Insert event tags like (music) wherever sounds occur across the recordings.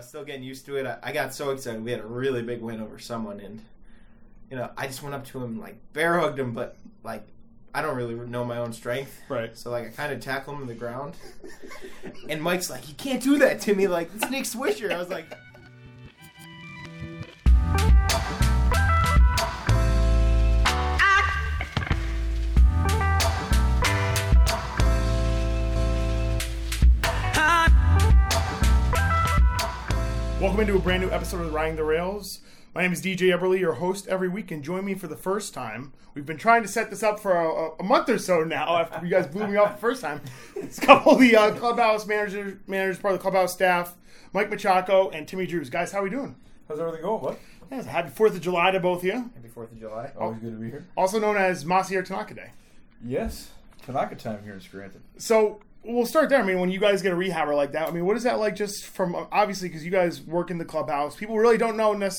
was still getting used to it. I, I got so excited. We had a really big win over someone, and you know, I just went up to him like bear hugged him, but like I don't really know my own strength. Right. So like I kind of tackle him to the ground, and Mike's like, "You can't do that to me, like it's Nick Swisher." I was like. Welcome into a brand new episode of Riding the Rails. My name is DJ Eberly, your host every week, and join me for the first time. We've been trying to set this up for a, a month or so now after you guys blew me off the first time. It's a couple of the uh, clubhouse managers, managers, part of the clubhouse staff, Mike Macciocco and Timmy Drewes. Guys, how are we doing? How's everything going, bud? Yes, happy 4th of July to both of you. Happy Fourth of July. Always good to be here. Also known as Masahiro Tanaka Day. Yes, Tanaka time here in Scranton. So we'll start there. I mean, when you guys get a rehabber like that, I mean, what is that like? Just from obviously because you guys work in the clubhouse, people really don't know. nec-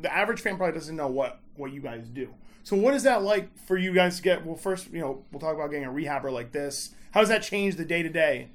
The average fan probably doesn't know what what you guys do. So what is that like for you guys to get? Well, first, you know, we'll talk about getting a rehabber like this. How does that change the day to day?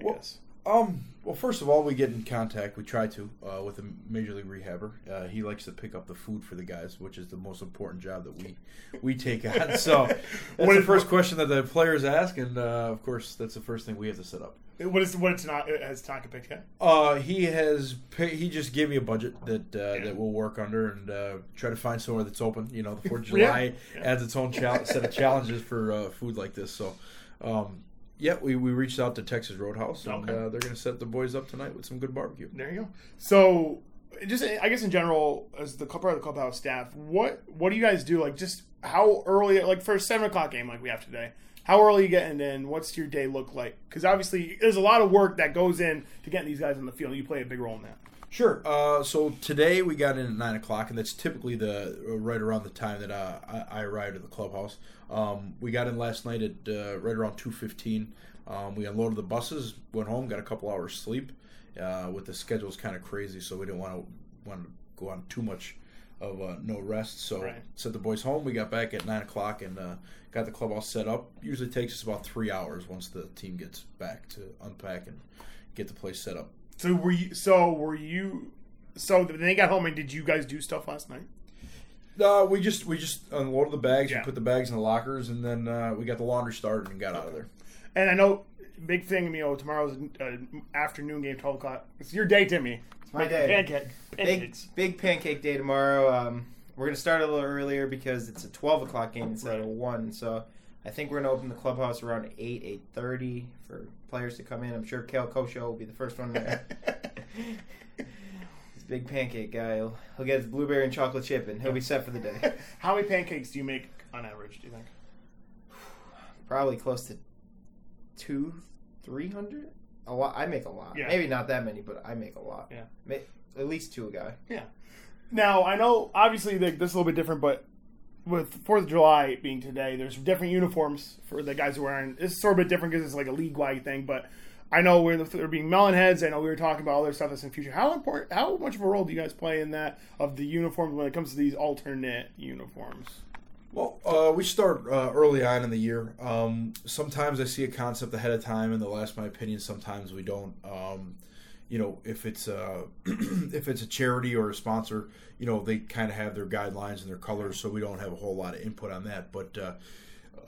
I Well, guess. Um, well, first of all, we get in contact. We try to uh, with a major league rehabber. Uh, he likes to pick up the food for the guys, which is the most important job that we we take (laughs) on. So that's What the first question that the players ask, and uh, of course, that's the first thing we have to set up. What is what it's not has Tanaka picked yet? Uh, he has he just gave me a budget that uh, Yeah. that we'll work under and uh, try to find somewhere that's open. You know, the Fourth of (laughs) Yeah. July adds its own set of challenges for uh, food like this. So, um, yeah, we, we reached out to Texas Roadhouse and Okay. uh, they're going to set the boys up tonight with some good barbecue. There you go. So, just I guess in general, as the part of the clubhouse staff, what what do you guys do? Like, just how early? Like for a seven o'clock game like we have today, how early you getting in? What's your day look like? Because obviously, there's a lot of work that goes in to getting these guys on the field. and You play a big role in that. Sure. Uh, so today we got in at nine o'clock, and that's typically the uh, right around the time that uh, I, I arrived at the clubhouse. Um, we got in last night at uh, right around two fifteen. Um, we unloaded the buses, went home, got a couple hours sleep. Uh, with the schedule's kind of crazy, so we didn't want to want to go on too much of uh, no rest. So Right. sent the boys home. We got back at nine o'clock and uh, got the clubhouse set up. Usually takes us about three hours once the team gets back to unpack and get the place set up. So were you? So were you? So then they got home and did you guys do stuff last night? Uh, we just we just unloaded the bags. Yeah. We put the bags in the lockers, and then uh, we got the laundry started and got out of there. And I know big thing, you know, tomorrow's an afternoon game, twelve o'clock. It's your day, Timmy. It's my day. Pancake. Pancakes. big pancake day tomorrow. Um, we're gonna start a little earlier because it's a twelve o'clock game instead of one. So I think we're gonna open the clubhouse around eight eight thirty for players to come in. I'm sure Cale Coshow will be the first one there. (laughs) He's a big pancake guy. He'll, he'll get his blueberry and chocolate chip, and he'll be set for the day. (laughs) How many pancakes do you make on average? Do you think? (sighs) Probably close to two, three hundred. A lot. I make a lot. Yeah. Maybe not that many, but I make a lot. Yeah. Ma- at least two a guy. Yeah. Now I know obviously like, this is a little bit different, but with Fourth of July being today, there's different uniforms for the guys who are wearing. It's sort of a different because it's like a league wide thing, but. I know we're there being melon heads. I know we were talking about other stuff that's in the future. How important? How much of a role do you guys play in that of the uniforms when it comes to these alternate uniforms? Well, uh, we start uh, early on in the year. Um, sometimes I see a concept ahead of time, and they'll ask my opinion. Sometimes we don't. Um, you know, if it's a (clears throat) if it's a charity or a sponsor, you know, they kind of have their guidelines and their colors, so we don't have a whole lot of input on that. But uh,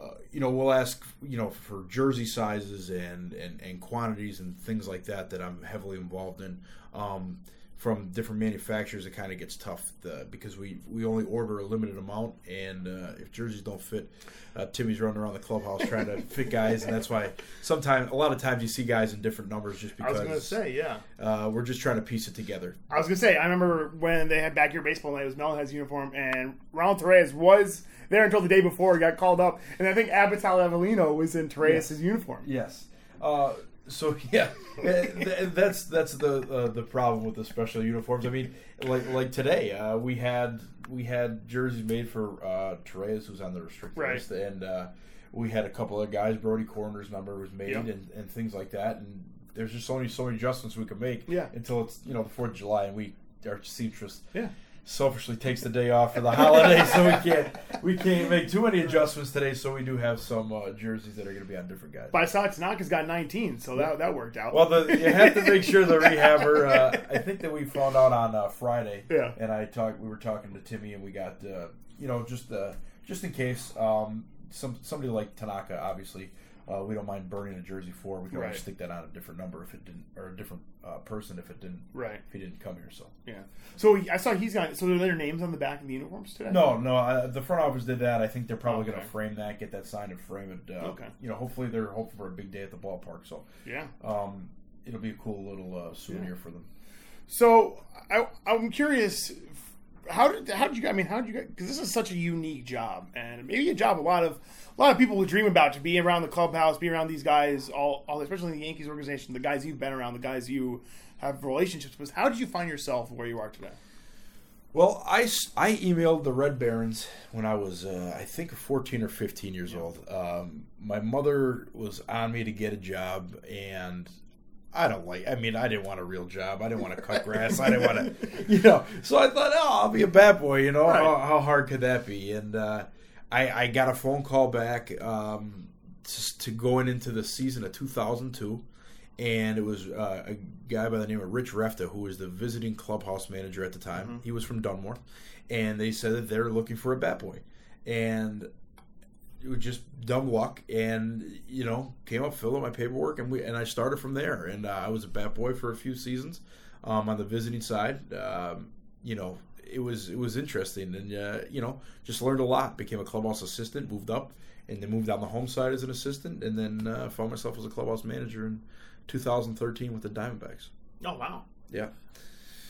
uh, you know, we'll ask, you know, for jersey sizes and, and, and quantities and things like that that I'm heavily involved in. Um, from different manufacturers, it kind of gets tough uh, because we, we only order a limited amount, and uh, if jerseys don't fit, uh, Timmy's running around the clubhouse trying to (laughs) fit guys, and that's why sometimes a lot of times you see guys in different numbers just because. I was gonna say, yeah. uh, we're just trying to piece it together. I was gonna say, I remember when they had back your baseball night, it was Melonhead's uniform, and Ronald Torres was there until the day before he got called up, and I think Abiatal Avelino was in Torres' uniform. Yes. So (laughs) yeah, that's that's the uh, the problem with the special uniforms. I mean, like like today, uh, we had we had jerseys made for uh, Therese, who's on the restricted Right. list, and uh, we had a couple of guys. Brody Koerner's number was made, Yep. and, and things like that. And there's just only so many adjustments we can make Yeah. until it's you know the Fourth of July, and we our seamstress Yeah. Selfishly takes the day off for the holiday, so we can't we can't make too many adjustments today. So we do have some uh, jerseys that are going to be on different guys. But I saw Tanaka's got 19, so that that worked out. Well, the, you have to make sure the rehabber. Uh, (laughs) I think that we found out on uh, Friday. Yeah. And I talked. We were talking to Timmy, and we got uh, you know just uh, just in case um, some somebody like Tanaka, obviously. Uh, we don't mind burning a jersey for. We can Right. always stick that on a different number if it didn't, or a different uh, person if it didn't, right. if he didn't come here. So Yeah. So I saw he's got. So are there names on the back of the uniforms today? no, no, uh, the front office did that. I think they're probably going to frame that, get that signed, and frame it. Uh, Okay. You know, hopefully they're hoping for a big day at the ballpark. So Yeah. um, it'll be a cool little uh, souvenir for them. So I, I'm curious, how did how did you? I mean, how did you get? Because this is such a unique job, and maybe a job a lot of a lot of people would dream about to be around the clubhouse, be around these guys, all, all especially in the Yankees organization, the guys you've been around, the guys you have relationships with. How did you find yourself where you are today? Well, I, I emailed the Red Barons when I was, uh, I think, 14 or 15 years old. Um, my mother was on me to get a job, and I don't like, I mean, I didn't want a real job. I didn't want to cut (laughs) grass. I didn't want to, you know. So I thought, oh, I'll be a bad boy, you know. Right. How, how hard could that be? And uh, I, I got a phone call back um, to, to going into the season of 2002 and it was uh, a guy by the name of Rich Refta, who was the visiting clubhouse manager at the time. He was from Dunmore, and they said that they're looking for a bat boy, and just dumb luck. And you know, came up, filled out my paperwork, and we and I started from there. And uh, I was a bat boy for a few seasons um, on the visiting side. Um, you know, it was it was interesting, and uh, you know, just learned a lot. Became a clubhouse assistant, moved up, and then moved on the home side as an assistant, and then uh, found myself as a clubhouse manager in 2013 with the Diamondbacks. Oh wow! Yeah.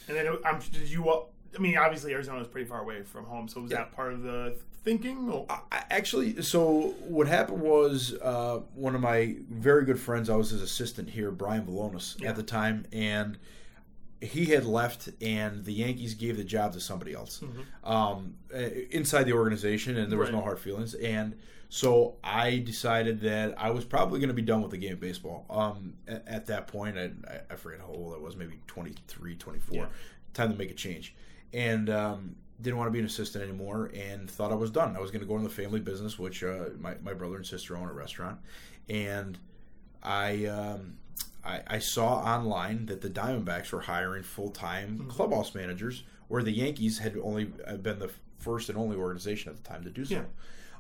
And then I'm did you? I mean, obviously Arizona is pretty far away from home, so was Yeah. that part of the thinking? Or, I, actually, so what happened was uh, one of my very good friends. I was his assistant here, Brian Valonis, Yeah. at the time, and he had left, and the Yankees gave the job to somebody else um, uh, inside the organization, and there was no hard feelings. And so I decided that I was probably going to be done with the game of baseball. Um, at, at that point, I, I- I forget how old I was, maybe 23, 24. Yeah. Time to make a change. And um, didn't want to be an assistant anymore and thought I was done. I was going to go into the family business, which uh, my, my brother and sister own a restaurant. And I, um, I, I saw online that the Diamondbacks were hiring full time clubhouse managers, where the Yankees had only uh, been the first and only organization at the time to do so.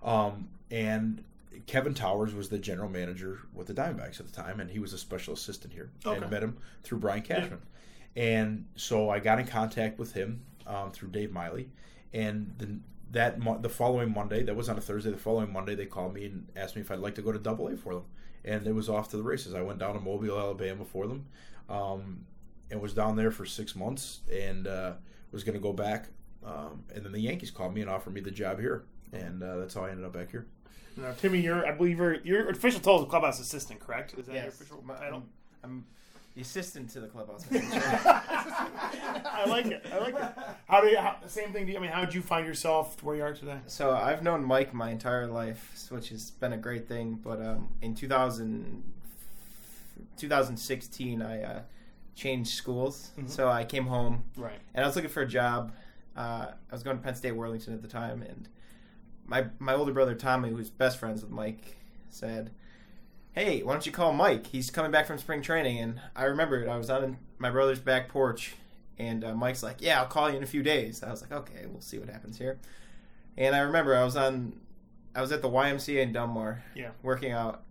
Um, and Kevin Towers was the general manager with the Diamondbacks at the time, and he was a special assistant here. Okay. And I met him through Brian Cashman. And so I got in contact with him um, through Dave Miley, and the, that mo- the following Monday, that was on a Thursday. The following Monday, they called me and asked me if I'd like to go to Double A for them, and it was off to the races. I went down to Mobile, Alabama for them, um, and was down there for six months, and uh, was going to go back. Um, and then the Yankees called me and offered me the job here, and uh, that's how I ended up back here. now, Timmy, you're I believe you're your official title is clubhouse assistant, correct? Is that your Yes, official my- title? I'm, I'm the assistant to the clubhouse (laughs) manager. I like it. I like it. How do you? How, same thing. Do you, I mean, how did you find yourself where you are today? So I've known Mike my entire life, which has been a great thing. But um, in 2000, 2016, I uh, changed schools. Mhm. So I came home Right. and I was looking for a job. Uh, I was going to Penn State Worthington at the time, and my my older brother Tommy, who's best friends with Mike, said, "Hey, why don't you call Mike? He's coming back from spring training." And I remembered I was on my brother's back porch, and uh, Mike's like, "Yeah, I'll call you in a few days." I was like, "Okay, we'll see what happens here." And I remember I was on, I was at the YMCA in Dunmore, Yeah. working out,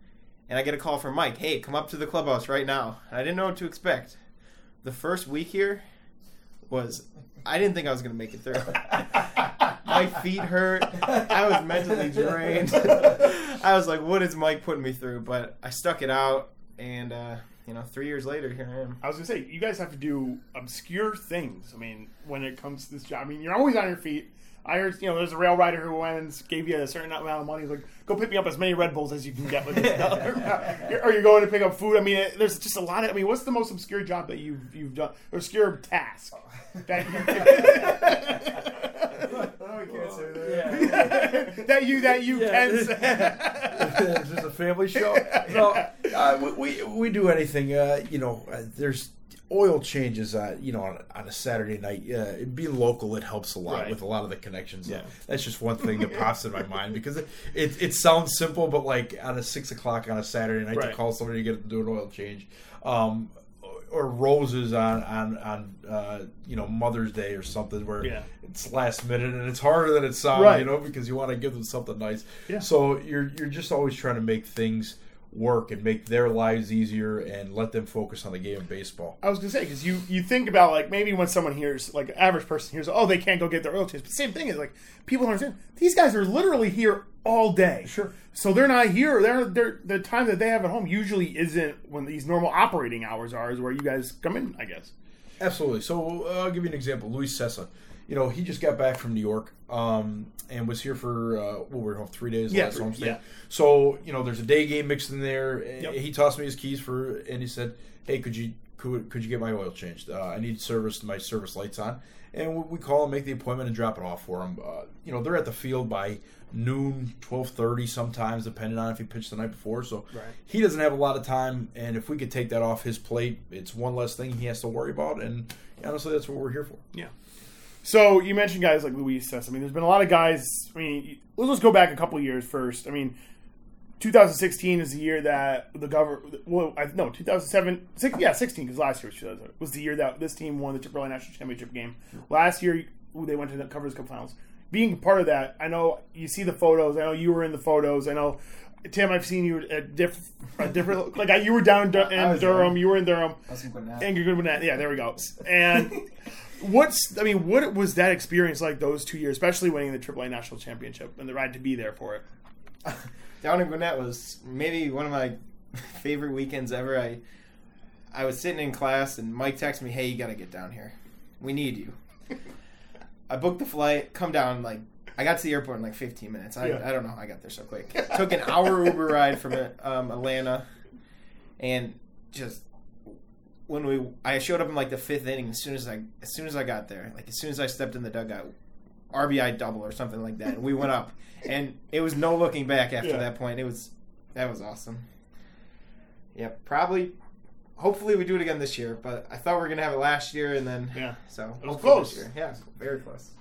and I get a call from Mike. Hey, come up to the clubhouse right now. And I didn't know what to expect. The first week here was I didn't think I was going to make it through. (laughs) My feet hurt. I was mentally drained. I was like, "What is Mike putting me through?" But I stuck it out, and uh, you know, three years later, here I am. I was gonna say you guys have to do obscure things. I mean, when it comes to this job, I mean, you're always on your feet. I heard, you know, there's a rail rider who went and gave you a certain amount of money. He's like, go pick me up as many Red Bulls as you can get with this dollar. (laughs) or you're going to pick up food. I mean, it, there's just a lot of. I mean, what's the most obscure job that you've you've done? Obscure task that (laughs) you, (laughs) that you that you can (laughs) say. Is this a family show? (laughs) No, uh, we, we we do anything. Uh, you know, uh, there's oil changes, uh, you know, on, on a Saturday night, uh, being local, it helps a lot Right. with a lot of the connections. Yeah. That's just one thing that pops in my mind because it, it it sounds simple, but like on a six o'clock on a Saturday night Right. to call somebody to get them to do an oil change, um, or roses on on on uh, you know Mother's Day or something where Yeah. it's last minute and it's harder than it sounds, Right. you know, because you want to give them something nice. Yeah. So you're you're just always trying to make things work and make their lives easier and let them focus on the game of baseball. I was gonna say because you you think about like maybe when someone hears like an average person hears oh they can't go get their oil change, but same thing is like people don't understand these guys are literally here all day. Sure. So they're not here. They're they're the time that they have at home usually isn't when these normal operating hours are. Is where you guys come in, I guess. Absolutely. So uh, I'll give you an example. Luis Cessa. You know, he just got back from New York um, and was here for uh, we were home three days Yeah, last three- yeah. So you know, there's a day game mixed in there. Yep. He tossed me his keys for, and he said, "Hey, could you could, could you get my oil changed? Uh, I need service. My service lights on." And we, we call and make the appointment, and drop it off for him. Uh, you know, they're at the field by noon, twelve thirty, sometimes depending on if he pitched the night before. So Right. he doesn't have a lot of time, and if we could take that off his plate, it's one less thing he has to worry about. And honestly, that's what we're here for. Yeah. So you mentioned guys like Luis Sess. I mean, there's been a lot of guys. I mean, let's just go back a couple years first. I mean, 2016 is the year that the government. Well, I, no, 2007. Six, yeah, 16 because last year was 2007, was the year that this team won the A National Championship game. Last year, they went to the Governors' Cup Finals. Being part of that, I know you see the photos. I know you were in the photos. I know. Tim, I've seen you at diff, a different, (laughs) like you were down in, in was Durham. there. You were in Durham. I think when that- And you're good with that. Yeah, there we go. And (laughs) what's I mean, what was that experience like those two years, especially winning the AAA national championship and the ride to be there for it? (laughs) down in Gwinnett was maybe one of my (laughs) favorite weekends ever. I I was sitting in class and Mike texted me, "Hey, you got to get down here. We need you." (laughs) I booked the flight, come down like I got to the airport in like 15 minutes. I, Yeah. I don't know how I got there so quick. Took an hour Uber ride from um, Atlanta, and just when we I showed up in like the fifth inning. As soon as I as soon as I got there, like as soon as I stepped in the dugout, RBI double or something like that, and we went up, (laughs) and it was no looking back after Yeah. that point. It was that was awesome. yeah probably. Hopefully, we do it again this year. But I thought we were gonna have it last year, and then Yeah. (laughs) so It was close. This year. Yeah, very close.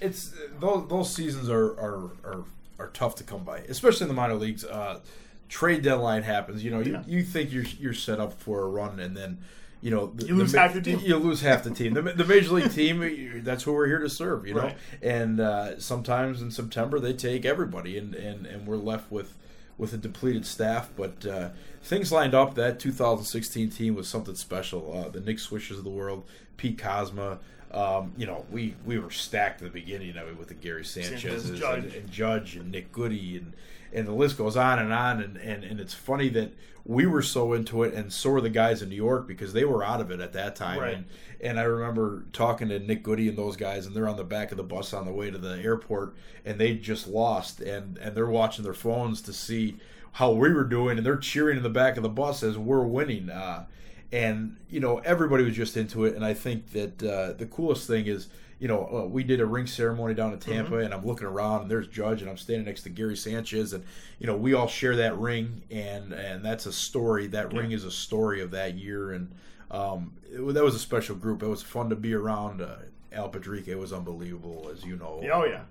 it's those those seasons are are are, are tough to come by, especially in the minor leagues. Uh, trade deadline happens. You know, you, Yeah. you think you're you're set up for a run, and then you know the, You lose the, half your team. You lose half the team. The, the major league (laughs) team, that's who we're here to serve. You know, Right. and uh, sometimes in September they take everybody, and and and we're left with. With a depleted staff, but uh, things lined up. That 2016 team was something special. Uh, the Nick Swishers of the world, Pete Kozma, um, you know, we, we were stacked at the beginning of it with the Gary Sanchez Sanchez, and, Judge. and Judge and Nick Goody and and the list goes on and on and, and, and it's funny that we were so into it and so were the guys in New York because they were out of it at that time. Right. and and I remember talking to Nick Goody and those guys and they're on the back of the bus on the way to the airport and they just lost. And and they're watching their phones to see how we were doing and they're cheering in the back of the bus as we're winning. Uh, and you know everybody was just into it and i think that uh, the coolest thing is you know uh, we did a ring ceremony down in tampa and i'm looking around and there's judge and i'm standing next to gary sanchez and you know we all share that ring and and that's a story. That ring is a story of that year and um, it, that was a special group. It was fun to be around uh, al Pedrique was unbelievable as you know. Oh yeah.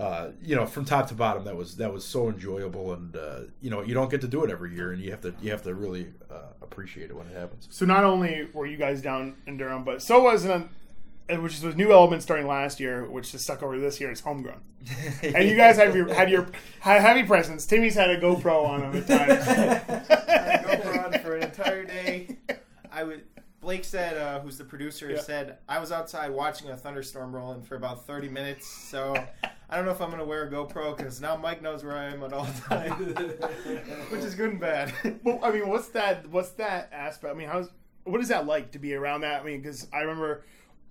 uh, you know, from top to bottom, that was that was so enjoyable, and uh, you know, you don't get to do it every year, and you have to you have to really uh, appreciate it when it happens. So not only were you guys down in Durham, but so was an which was new element starting last year, which is stuck over this year is homegrown. (laughs) And you guys have your had your had heavy presence. Timmy's had a GoPro on him at (laughs) times. I go run for an entire day. I would. Blake said, uh, who's the producer, Yeah. said I was outside watching a thunderstorm rolling for about thirty minutes. So I don't know if I'm going to wear a GoPro because now Mike knows where I am at all times, (laughs) which is good and bad. Well, I mean, what's that? What's that aspect? I mean, how's what is that like to be around that? I mean, because I remember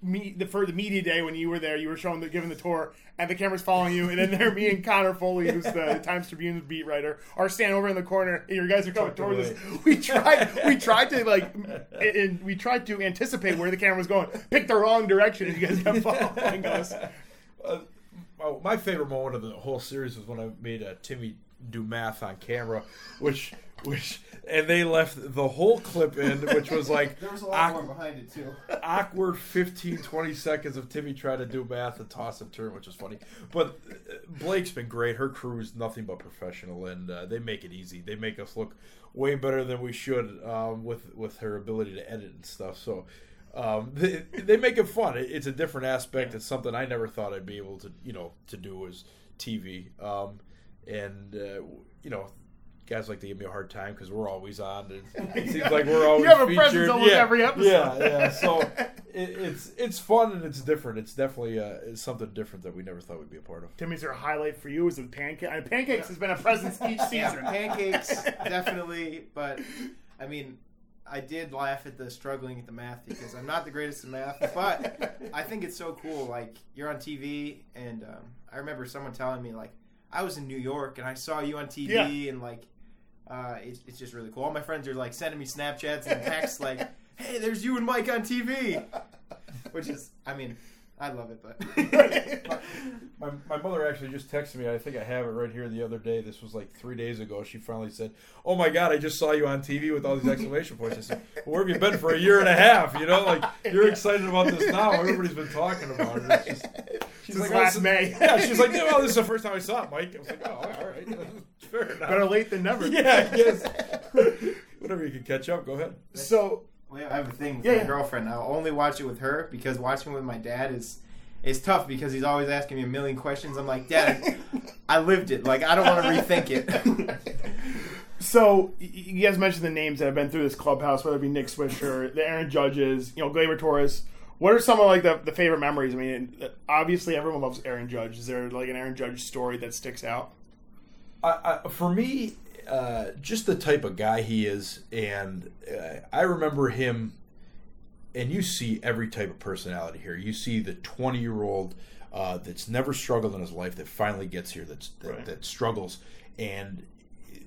me the for the media day when you were there, you were showing the giving the tour, and the camera's following you, and then there, me and Connor Foley, who's the Times Tribune beat writer, are standing over in the corner, and you guys are coming towards us. (laughs) We tried, we (laughs) tried to like, and we tried to anticipate where the camera was going, pick the wrong direction, and you guys kept following us. (laughs) Uh, oh, my favorite moment of the whole series was when I made uh, Timmy do math on camera, which which and they left the whole clip in, which was like (laughs) There was a lot awk- more behind it too. awkward 15, 20 seconds of Timmy trying to do math and toss and turn, which was funny. But uh, Blake's been great. Her crew is nothing but professional, and uh, they make it easy. They make us look way better than we should um, with with her ability to edit and stuff. So. Um, they, they make it fun. It, it's a different aspect. It's something I never thought I'd be able to, you know, to do as TV. Um, and uh, you know, guys like to give me a hard time because we're always on. (laughs) It seems like we're always you have a featured. presence almost yeah, every episode. Yeah, yeah. (laughs) So it, it's it's fun and it's different. It's definitely uh, it's something different that we never thought we'd be a part of. Timmy's there a highlight for you? Is it pancake? I mean, pancakes has been a presence each Yeah, season. pancakes (laughs) definitely, but I mean, I did laugh at the struggling at the math because I'm not the greatest at math, but I think it's so cool. Like you're on TV, and um, I remember someone telling me like I was in New York and I saw you on TV, Yeah. and like uh, it's, it's just really cool. All my friends are like sending me Snapchats and texts like, (laughs) "Hey, there's you and Mike on TV," which is, I mean, I love it, but (laughs) My, my mother actually just texted me. I think I have it right here the other day. This was like three days ago. She finally said, "Oh my God, I just saw you on TV with all these exclamation points." I said, well, "Where have you been for a year and a half? You know, like you're excited about this now. Everybody's been talking about it." It's just, she's Since like, oh, last "Oh, May. Yeah, she's like, "Well, this is the first time I saw it, Mike." I was like, "Oh, all right, fair enough." Better late than never. Yeah, I guess. (laughs) Whatever you can catch up, go ahead. So Well, yeah, I have a thing with Yeah, my yeah. girlfriend. I'll only watch it with her because watching with my dad is is tough because he's always asking me a million questions. I'm like, Dad, (laughs) I lived it. Like I don't want to rethink it. (laughs) So you guys mentioned the names that have been through this clubhouse, whether it be Nick Swisher, the Aaron Judges, you know, Gleyber Torres. What are some of like the, the favorite memories? I mean, uh, obviously everyone loves Aaron Judge. Is there like an Aaron Judge story that sticks out? I, I, for me, uh, just the type of guy he is, and uh, I remember him. And you see every type of personality here. You see the twenty-year-old uh, that's never struggled in his life that finally gets here, that's that, Right. that struggles, and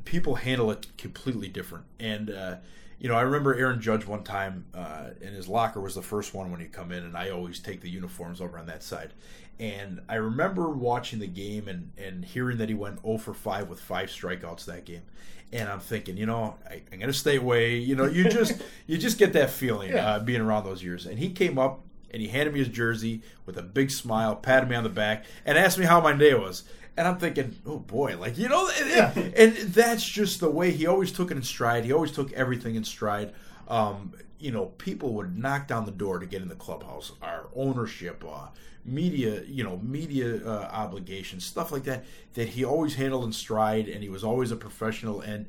people handle it completely different. And uh, you know, I remember Aaron Judge one time, uh, and his locker was the first one when he come in, and I always take the uniforms over on that side. And I remember watching the game and, and hearing that he went 0 for 5 with five strikeouts that game. And I'm thinking, you know, I, I'm going to stay away. You know, you just (laughs) you just get that feeling Yeah. uh, being around those years. And he came up and he handed me his jersey with a big smile, patted me on the back, and asked me how my day was. And I'm thinking, oh boy, like you know, and, and that's just the way he always took it in stride. He always took everything in stride. Um, you know, people would knock down the door to get in the clubhouse. Our ownership, uh, media, you know, media uh, obligations, stuff like that, that he always handled in stride, and he was always a professional. And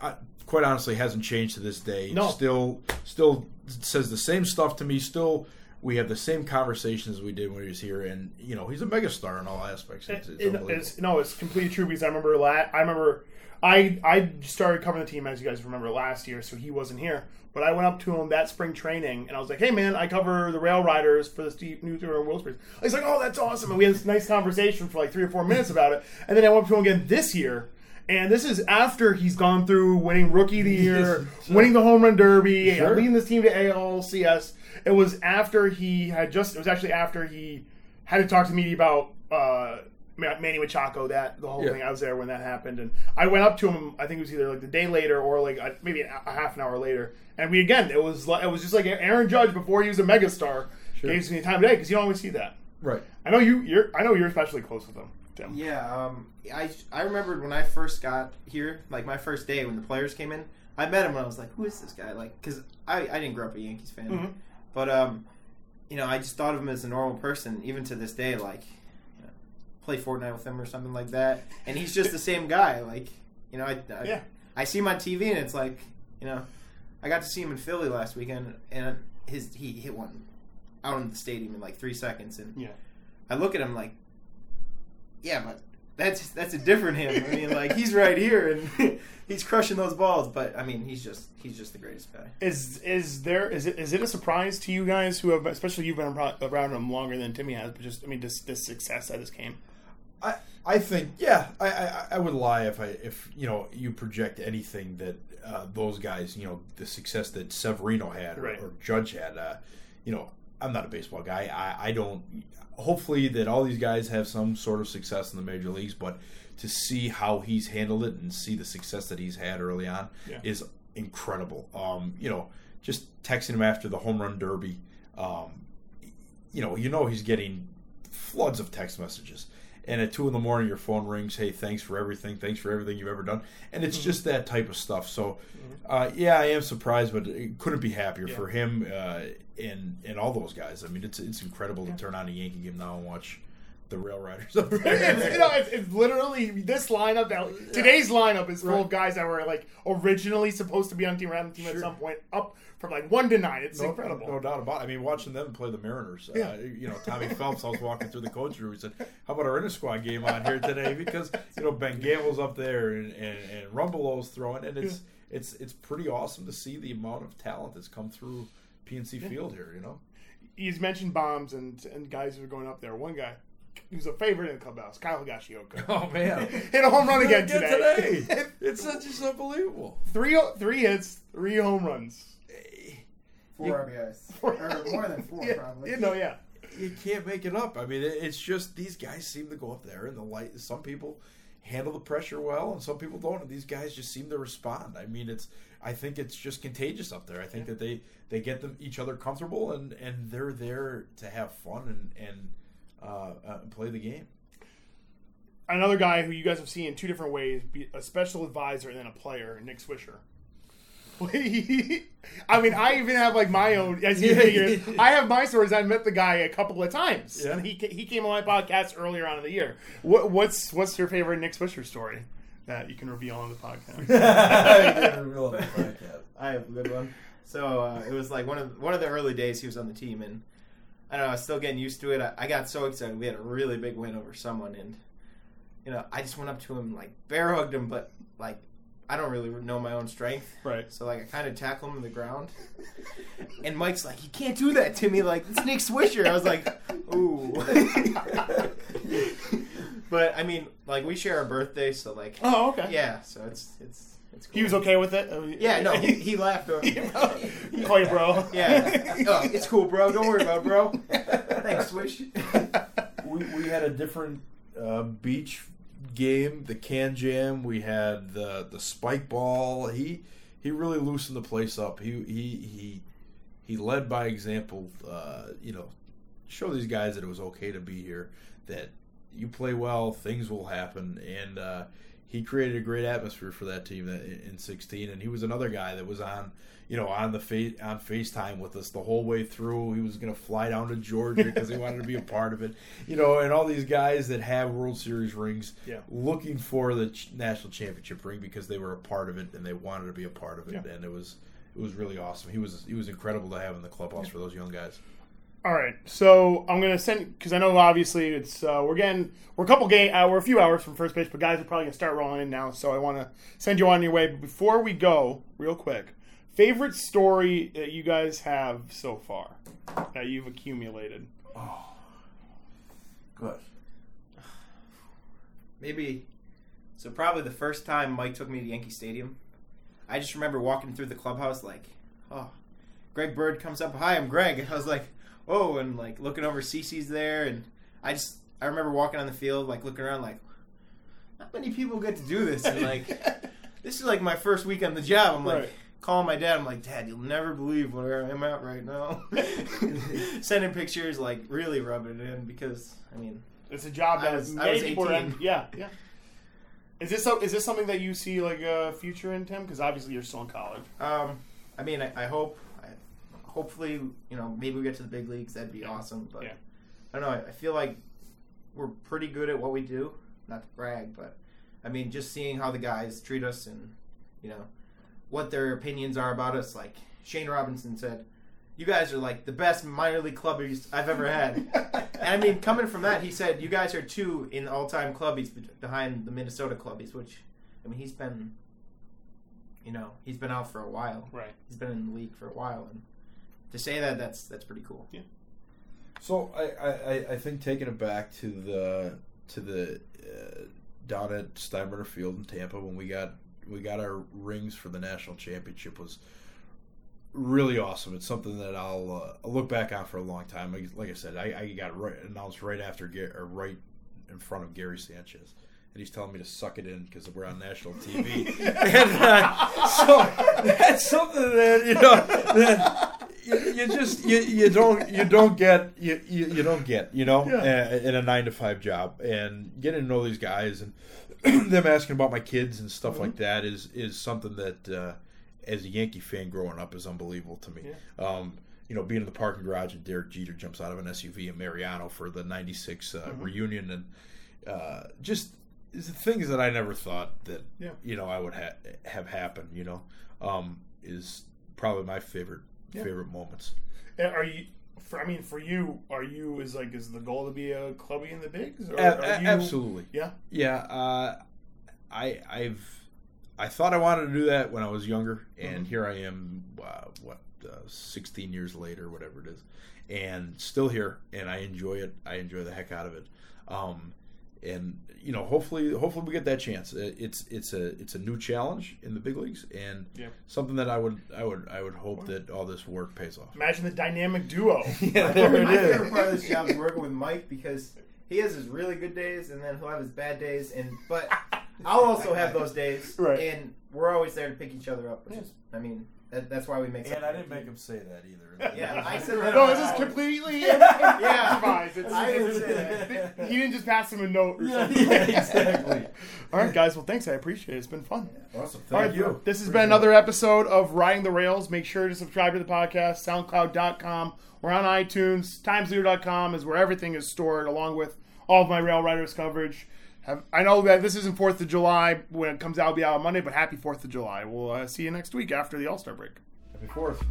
uh, quite honestly, hasn't changed to this day. No. still, still says the same stuff to me. Still, we have the same conversations we did when he was here, and you know, he's a megastar in all aspects. It's, it's It- it's, no, it's completely true because I remember la- I remember I I started covering the team as you guys remember last year, so he wasn't here. But I went up to him that spring training and I was like, "Hey man, I cover the Rail Riders for the Steve New Tour and Wilkes-Barre." He's like, "Oh, that's awesome!" And we had this nice conversation for like three or four minutes about it. And then I went up to him again this year. And this is after he's gone through winning Rookie of the Year, winning the Home Run Derby, Sure. leading this team to ALCS. It was after he had just. It was actually after he had to talk to me about uh, Manny Machado. That the whole Yeah. thing. I was there when that happened, and I went up to him. I think it was either like the day later or like uh, maybe a a half an hour later. And we again, it was like, it was just like Aaron Judge before he was a megastar. Sure. Gave me the time of day because you don't always see that. right. I know you. You're. I know you're especially close with him, Tim. Yeah, um, I I remembered when I first got here, like my first day when the players came in. I met him and I was like, "Who is this guy?" Like, because I, I didn't grow up a Yankees fan, Mhm. but um, you know, I just thought of him as a normal person, even to this day. Like, you know, play Fortnite with him or something like that, and he's just the same guy. Like, you know, I I, Yeah. I see him on TV and it's like, you know, I got to see him in Philly last weekend, and his he hit one out in the stadium in like three seconds, and Yeah. I look at him like, yeah, but that's that's a different him. I mean, like he's right here and (laughs) he's crushing those balls. But I mean, he's just he's just the greatest guy. Is is there is it is it a surprise to you guys who have especially you've been around him longer than Timmy has, but just I mean this this success that has came. I I think yeah I, I I would lie if I if you know you project anything that uh, those guys you know the success that Severino had or, Right. or Judge had uh, you know I'm not a baseball guy. I, I don't. Hopefully, that all these guys have some sort of success in the major leagues, but to see how he's handled it and see the success that he's had early on Yeah. is incredible. Um, you know, just texting him after the home run derby. Um, you know, you know he's getting floods of text messages. And at two in the morning, your phone rings. Hey, thanks for everything. Thanks for everything you've ever done. And it's just that type of stuff. So, uh, yeah, I am surprised, but couldn't be happier Yeah. for him uh, and and all those guys. I mean, it's it's incredible to turn on a Yankee game now and watch the Rail Riders up it's, there. you know, it's, it's literally this lineup. That, today's lineup is full Right. of guys that were like originally supposed to be on team the team at Sure. some point, up from like one to nine. It's incredible. no doubt about it. I mean, watching them play the Mariners. Yeah. Uh, you know, Tommy Phelps. I was walking through the coach room. He said, "How about our inter squad game on here today?" Because you know Ben Gamel's up there and and, and Rumbelow's throwing, and it's it's it's pretty awesome to see the amount of talent that's come through PNC Field here. You know, He's mentioned bombs and and guys who are going up there. One guy who's a favorite in the clubhouse, Kyle Higashioka. oh man, (laughs) Hit a home run again today. today. (laughs) it's just unbelievable. three three hits, three home runs. Four You- RBIs. (laughs) or more than four, yeah, probably. You know, yeah. you can't make it up. I mean, it's just these guys seem to go up there and the light. Some people handle the pressure well, and some people don't. And these guys just seem to respond. I mean, it's. I think it's just contagious up there. I think that they they get them each other comfortable, and and they're there to have fun and and uh, uh, play the game. Another guy who you guys have seen in two different ways, be a special advisor and then a player, Nick Swisher. (laughs) I mean, I even have like my own. As you Yeah. figured, I have my stories. I met the guy a couple of times, Yeah. and he he came on my podcast earlier on in the year. What, what's what's your favorite Nick Swisher story that (laughs) you can reveal on the podcast? I have a good one. So uh, it was like one of one of the early days he was on the team, and I don't know. I was still getting used to it. I, I got so excited. We had a really big win over someone, and you know, I just went up to him like bear hugged him, but like I don't really know my own strength, Right. So like I kind of tackle him to the ground, (laughs) and Mike's like, "You can't do that to me, like it's Nick Swisher." I was like, "Ooh." (laughs) but I mean, like we share a birthday, so like, Oh, okay. yeah. So it's it's. Cool. He was okay with it. Yeah, no, he, he (laughs) laughed. Over. Call you bro. (laughs) Yeah. Oh, it's cool, bro. Don't worry about it, bro. Thanks, Swish. (laughs) we, we had a different uh, beach game, the can jam. We had the the spike ball. He he really loosened the place up. He he he he led by example. Uh, you know, show these guys that it was okay to be here. That you play well, things will happen, and uh, he created a great atmosphere for that team in in 16. And he was another guy that was on you know, on the fa- on FaceTime with us the whole way through. He was going to fly down to Georgia because he wanted to be a part of it. You know, and all these guys that have World Series rings, Yeah. looking for the ch- national championship ring because they were a part of it and they wanted to be a part of it, Yeah. and it was it was really awesome. He was he was incredible to have in the clubhouse for those young guys. All right, so I'm gonna send because I know obviously it's uh, we're getting we're a couple game uh, we're a few hours from first base, but guys are probably gonna start rolling in now. So I want to send you on your way. But before we go, real quick, favorite story that you guys have so far that you've accumulated. Oh, good. (sighs) Maybe. So probably the first time Mike took me to Yankee Stadium, I just remember walking through the clubhouse like, oh, Greg Bird comes up. Hi, I'm Greg. (laughs) I was like, oh, and like looking over CC's there, and I just I remember walking on the field like looking around like, not many people get to do this, and (laughs) like this is like my first week on the job. I'm like. Right. Calling my dad, I'm like, Dad, you'll never believe where I'm at right now. (laughs) (laughs) Sending pictures, like really rubbing it in because, I mean, It's a job that was- many people are 18. in. Yeah, yeah. Is this so, is this something that you see like a future in Tim? Because obviously you're still in college. Um, I mean, I, I hope, hopefully, you know, maybe we get to the big leagues. That'd be awesome. But Yeah. I don't know. I, feel like we're pretty good at what we do. Not to brag, but I mean, just seeing how the guys treat us and you know what their opinions are about us. Like Shane Robinson said, "You guys are like the best minor league clubbies I've ever had." and I mean, coming from that, he said, "You guys are two in all-time clubbies be- behind the Minnesota clubbies." Which, I mean, he's been, you know, he's been out for a while. Right. He's been in the league for a while, and to say that, that's that's pretty cool. Yeah. So I, I, I think taking it back to the to the uh, down at Steinbrenner Field in Tampa when we got we got our rings for the national championship was really awesome. It's something that I'll, uh, I'll look back on for a long time. Like, like I said, I, I got right, announced right after or right in front of Gary Sanchez. And he's telling me to suck it in because we're on national TV. (laughs) (laughs) and uh, so that's something that you know that you, you just you, you don't you don't get you, you, you don't get you know Yeah. uh, in a nine to five job and getting to know these guys and (clears throat) them asking about my kids and stuff like that is is something that uh, as a Yankee fan growing up is unbelievable to me. Um, you know, being in the parking garage and Derek Jeter jumps out of an SUV in Mariano for the '96 uh, reunion and uh, just things that I never thought that Yeah. you know I would ha- have happen. You know, um, is probably my favorite favorite moments. And Are you? For, I mean, for you, are you is like is the goal to be a clubby in the bigs? Or A- you, absolutely. Yeah. Yeah, uh, I I've I thought I wanted to do that when I was younger, and Mm-hmm. here I am. Uh, what, uh, sixteen years later, whatever it is, and still here, and I enjoy it. I enjoy the heck out of it. Um, and you know, hopefully, hopefully we get that chance. It's it's a it's a new challenge in the big leagues, and Yeah. something that I would I would I would hope that all this work pays off. Imagine the dynamic duo. (laughs) Yeah, My there it favorite is. part of this job is working with Mike because he has his really good days and then he'll have his bad days and but (laughs) I'll also have those days Right. and we're always there to pick each other up which is I mean that, that's why we make And such I a didn't make him say that either. (laughs) yeah I said that no, out this is completely (laughs) yeah improvised. It's, I didn't say it's- that he didn't just pass him a note or Yeah, something. yeah, exactly. All right, guys. Well, thanks. I appreciate it. It's been fun. Awesome. Thank right, you. This has been another episode of Riding the Rails. Make sure to subscribe to the podcast, soundcloud.com. We're on iTunes. Timesleader.com is where everything is stored, along with all of my Rail Riders coverage. Have, I know that this isn't 4th of July. When it comes out, it'll be out on Monday, but happy 4th of July. We'll uh, see you next week after the All Star break. Happy Fourth.